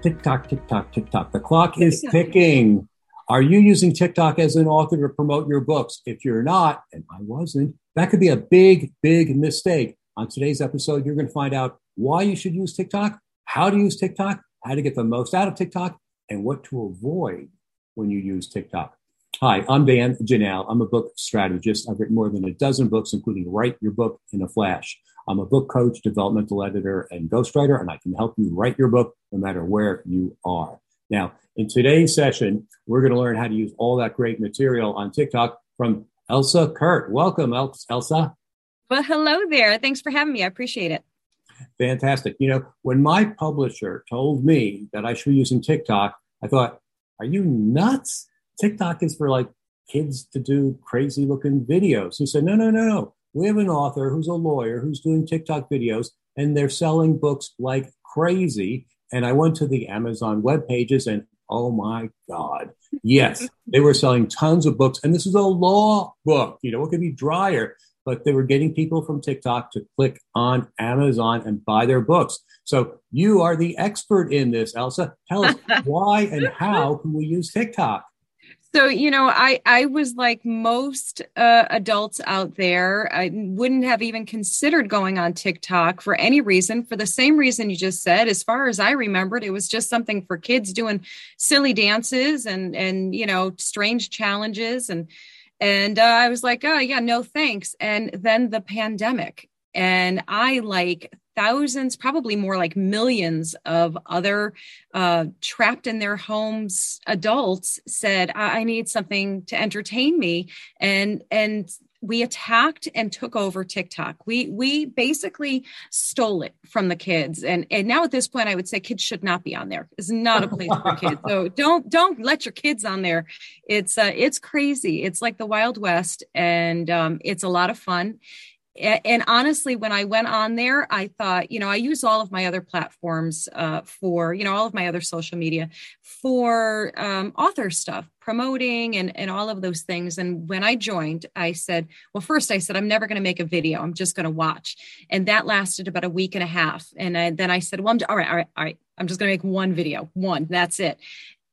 writeyourbookinaflash.com. TikTok, TikTok, TikTok. The clock is ticking. Are you using TikTok as an author to promote your books? If you're not, and I wasn't, that could be a big, big mistake. On today's episode, you're going to find out why you should use TikTok, how to use TikTok, how to get the most out of TikTok, and what to avoid when you use TikTok. Hi, I'm Dan Janal. I'm a book strategist. I've written more than a dozen books, including Write Your Book in a Flash. I'm a book coach, developmental editor, and ghostwriter, and I can help you write your book no matter where you are. Now, in today's session, we're going to learn how to use all that great material on TikTok from Elsa Kurt. Welcome, Elsa. Well, hello there. Thanks for having me. I appreciate it. Fantastic. You know, when my publisher told me that I should be using TikTok, I thought, are you nuts? TikTok is for like kids to do crazy looking videos. He said, no, no, no, no. We have an author who's a lawyer who's doing TikTok videos and they're selling books like crazy. And I went to the Amazon web pages and oh my God, yes, they were selling tons of books. And this is a law book. You know, what could be drier? But they were getting people from TikTok to click on Amazon and buy their books. So you are the expert in this, Elsa. Tell us why and how can we use TikTok? So, you know, I, I was like most uh, adults out there. I wouldn't have even considered going on TikTok for any reason, for the same reason you just said. As far as I remembered, it was just something for kids doing silly dances and, and you know, strange challenges. And, and uh, I was like, oh, yeah, no thanks. And then the pandemic. And I like thousands, probably more like millions of other uh, trapped in their homes adults said, I-, I need something to entertain me. And, and, we attacked and took over TikTok. We we basically stole it from the kids, and and now at this point, I would say kids should not be on there. It's not a place for kids. So don't don't let your kids on there. It's uh, it's crazy. It's like the Wild West, and um, it's a lot of fun and honestly when i went on there i thought you know i use all of my other platforms uh, for you know all of my other social media for um, author stuff promoting and, and all of those things. And when i joined i said well first i said i'm never going to make a video i'm just going to watch. And that lasted about a week and a half. And I, then i said well I'm, all right all right all right i'm just going to make one video one that's it.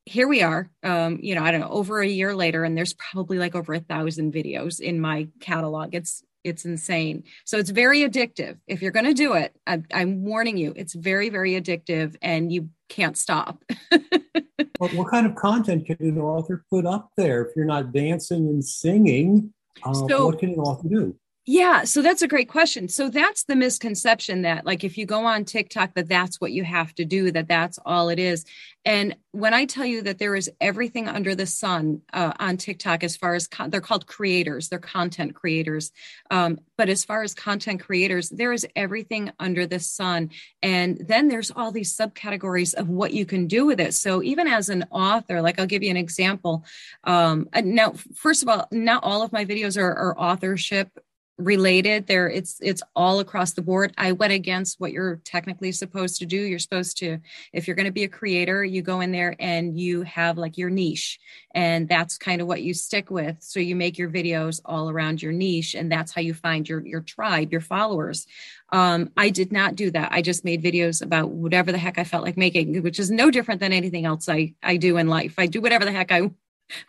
Here we are um, you know i don't know over a year later and there's probably like over a thousand videos in my catalog. It's it's insane. So it's very addictive. If you're going to do it, I, I'm warning you, it's very, very addictive and you can't stop. what, what, kind of content can an author put up there if you're not dancing and singing? Uh, so, what can an author do? Yeah, so that's a great question. So that's the misconception that like if you go on TikTok that that's what you have to do, that that's all it is. And when I tell you that there is everything under the sun uh, on TikTok as far as con- they're called creators, they're content creators. Um, but as far as content creators, there is everything under the sun. And then there's all these subcategories of what you can do with it. So even as an author, like I'll give you an example. Um, now, first of all, not all of my videos are, are authorship related there it's it's all across the board. I went against what you're technically supposed to do. You're supposed to if you're going to be a creator you go in there and you have like your niche and that's kind of what you stick with. So you make your videos all around your niche and that's how you find your your tribe your followers. Um, i did not do that. I just made videos about whatever the heck i felt like making which is no different than anything else i i do in life. I do whatever the heck i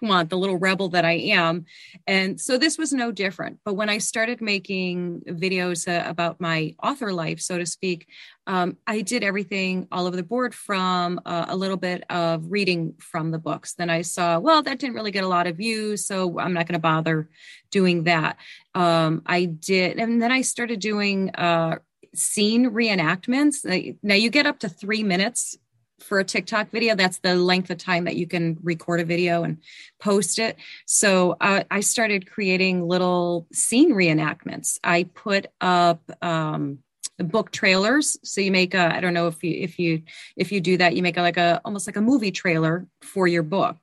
want, the little rebel that I am. And so this was no different. But when I started making videos uh, about my author life, so to speak, um, I did everything all over the board from uh, a little bit of reading from the books. Then I saw, well, that didn't really get a lot of views, so I'm not going to bother doing that. Um, I did, and then I started doing uh, scene reenactments. Now you get up to three minutes for a TikTok video. That's the length of time that you can record a video and post it. So uh, I started creating little scene reenactments. I put up um, book trailers. So you make a I don't know if you if you if you do that, you make a, like a almost like a movie trailer for your book.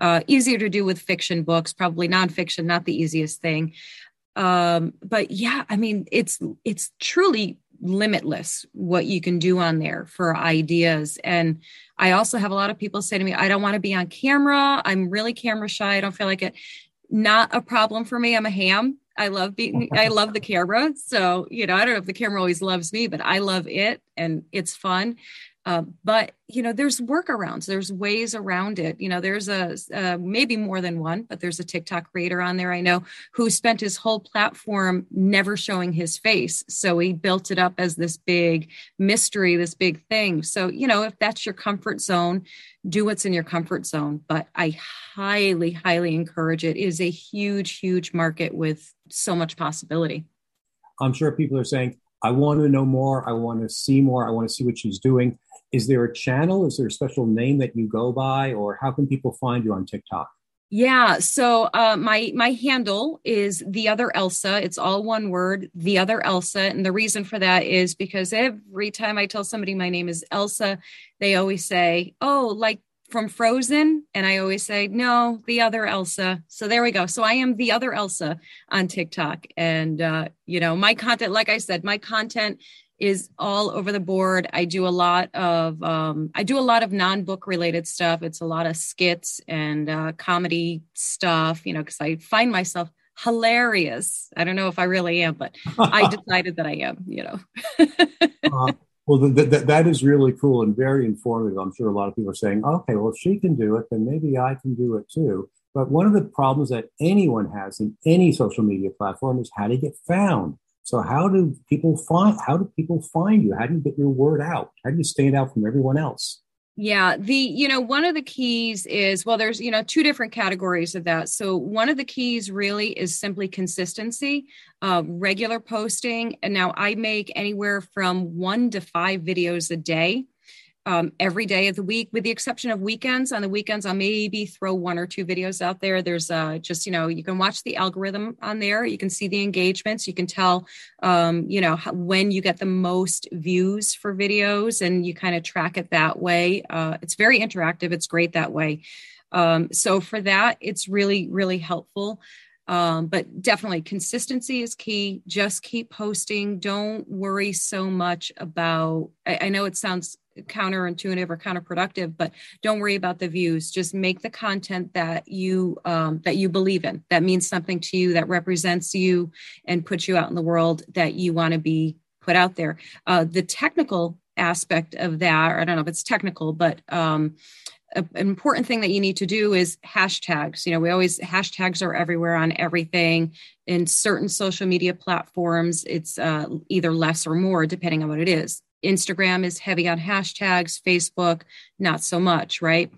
Uh, easier to do with fiction books, probably nonfiction, not the easiest thing. Um, but yeah, I mean, it's it's truly limitless what you can do on there for ideas. And I also have a lot of people say to me, I don't want to be on camera. I'm really camera shy. I don't feel like it. Not a problem for me. I'm a ham. I love being, I love the camera. So, you know, I don't know if the camera always loves me, but I love it and it's fun. Uh, but you know, there's workarounds. There's ways around it. You know, there's a uh, maybe more than one, but there's a TikTok creator on there I know who spent his whole platform never showing his face. So he built it up as this big mystery, this big thing. So you know, if that's your comfort zone, do what's in your comfort zone. But I highly, highly encourage it. It is a huge, huge market with so much possibility. I'm sure people are saying, I want to know more. I want to see more. I want to see what she's doing. Is there a channel? Is there a special name that you go by, or how can people find you on TikTok? Yeah, so uh, my my handle is the other Elsa. It's all one word, the other Elsa, and the reason for that is because every time I tell somebody my name is Elsa, they always say, "Oh, like from Frozen," and I always say, "No, the other Elsa." So there we go. So I am the other Elsa on TikTok, and uh, you know my content. Like I said, my content is all over the board. I do a lot of um, I do a lot of non-book related stuff. It's a lot of skits and uh, comedy stuff, you know, because I find myself hilarious. I don't know if I really am, but I decided that I am. You know. uh, well, the, the, that is really cool and very informative. I'm sure a lot of people are saying, "Okay, well, if she can do it, then maybe I can do it too." But one of the problems that anyone has in any social media platform is how to get found. So how do people find how do people find you? How do you get your word out? How do you stand out from everyone else? Yeah, the you know one of the keys is well there's you know two different categories of that. So one of the keys really is simply consistency, uh, regular posting. And now I make anywhere from 1 to 5 videos a day um, every day of the week, with the exception of weekends. On the weekends, I'll maybe throw one or two videos out there. There's uh, just, you know, you can watch the algorithm on there. You can see the engagements. You can tell, um, you know, how, when you get the most views for videos and you kind of track it that way. Uh, it's very interactive. It's great that way. Um, so for that, it's really, really helpful. Um, but definitely consistency is key. Just keep posting. Don't worry so much about, I, I know it sounds counterintuitive or counterproductive but don't worry about the views just make the content that you um, that you believe in that means something to you that represents you and puts you out in the world that you want to be put out there uh, the technical aspect of that or i don't know if it's technical but um, an important thing that you need to do is hashtags. You know, we always hashtags are everywhere on everything. In certain social media platforms, it's uh, either less or more, depending on what it is. Instagram is heavy on hashtags, Facebook, not so much, right?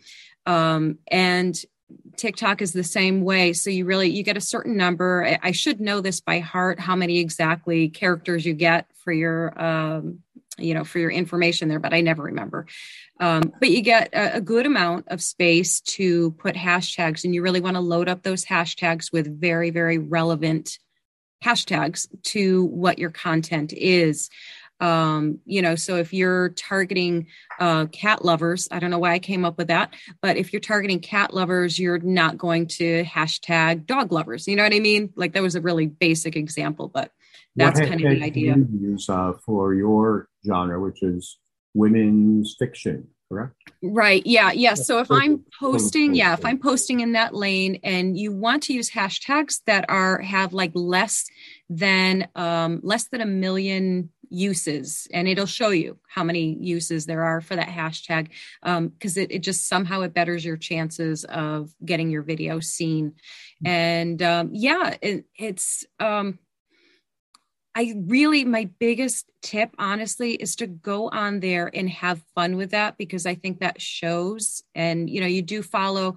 Um, and TikTok is the same way. So you really you get a certain number. I should know this by heart how many exactly characters you get for your um, you know for your information there, but I never remember. Um, but you get a, a good amount of space to put hashtags, and you really want to load up those hashtags with very very relevant hashtags to what your content is um, you know so if you're targeting uh, cat lovers i don't know why i came up with that but if you're targeting cat lovers you're not going to hashtag dog lovers you know what i mean like that was a really basic example but that's kind of the idea. use uh, for your genre which is women's fiction correct? Right yeah yeah. So if i'm posting yeah if i'm posting in that lane and you want to use hashtags that are have like less than um less than a million uses and it'll show you how many uses there are for that hashtag because um, it, it just somehow it betters your chances of getting your video seen. And um, yeah it, it's um, I really, my biggest tip, honestly, is to go on there and have fun with that because I think that shows. And, you know, you do follow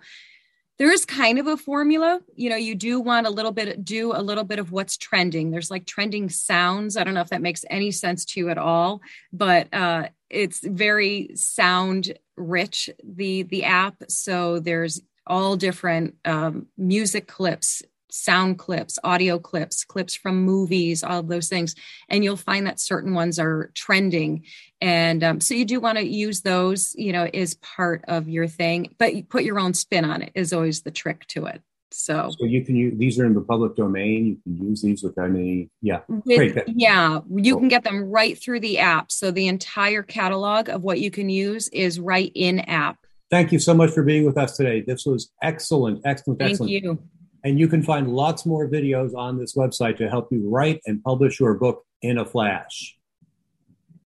there is kind of a formula. You know you do want a little bit do a little bit of what's trending. There's like trending sounds. I don't know if that makes any sense to you at all but uh it's very sound rich the the app. So there's all different um, music clips sound clips, audio clips, clips from movies, all of those things. And you'll find that certain ones are trending. And um, so you do want to use those, you know, as part of your thing, but you put your own spin on it is always the trick to it. So, so you can use these are in the public domain. You can use these with any, yeah, with, yeah. You cool. can get them right through the app. So the entire catalog of what you can use is right in app. Thank you so much for being with us today. This was excellent, excellent, Thank excellent. you. And you can find lots more videos on this website to help you write and publish your book in a flash.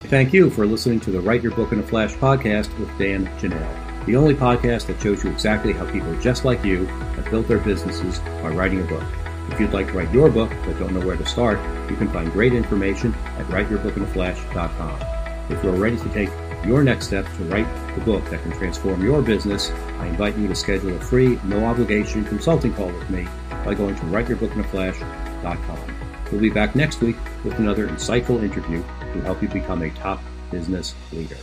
Thank you for listening to the Write Your Book in a Flash podcast with Dan Janal, the only podcast that shows you exactly how people just like you have built their businesses by writing a book. If you'd like to write your book but don't know where to start, you can find great information at writeyourbookinaflash.com. If you're ready to take your next step to write the book that can transform your business, I invite you to schedule a free, no obligation consulting call with me by going to writeyourbookinaflash.com. We'll be back next week with another insightful interview to help you become a top business leader.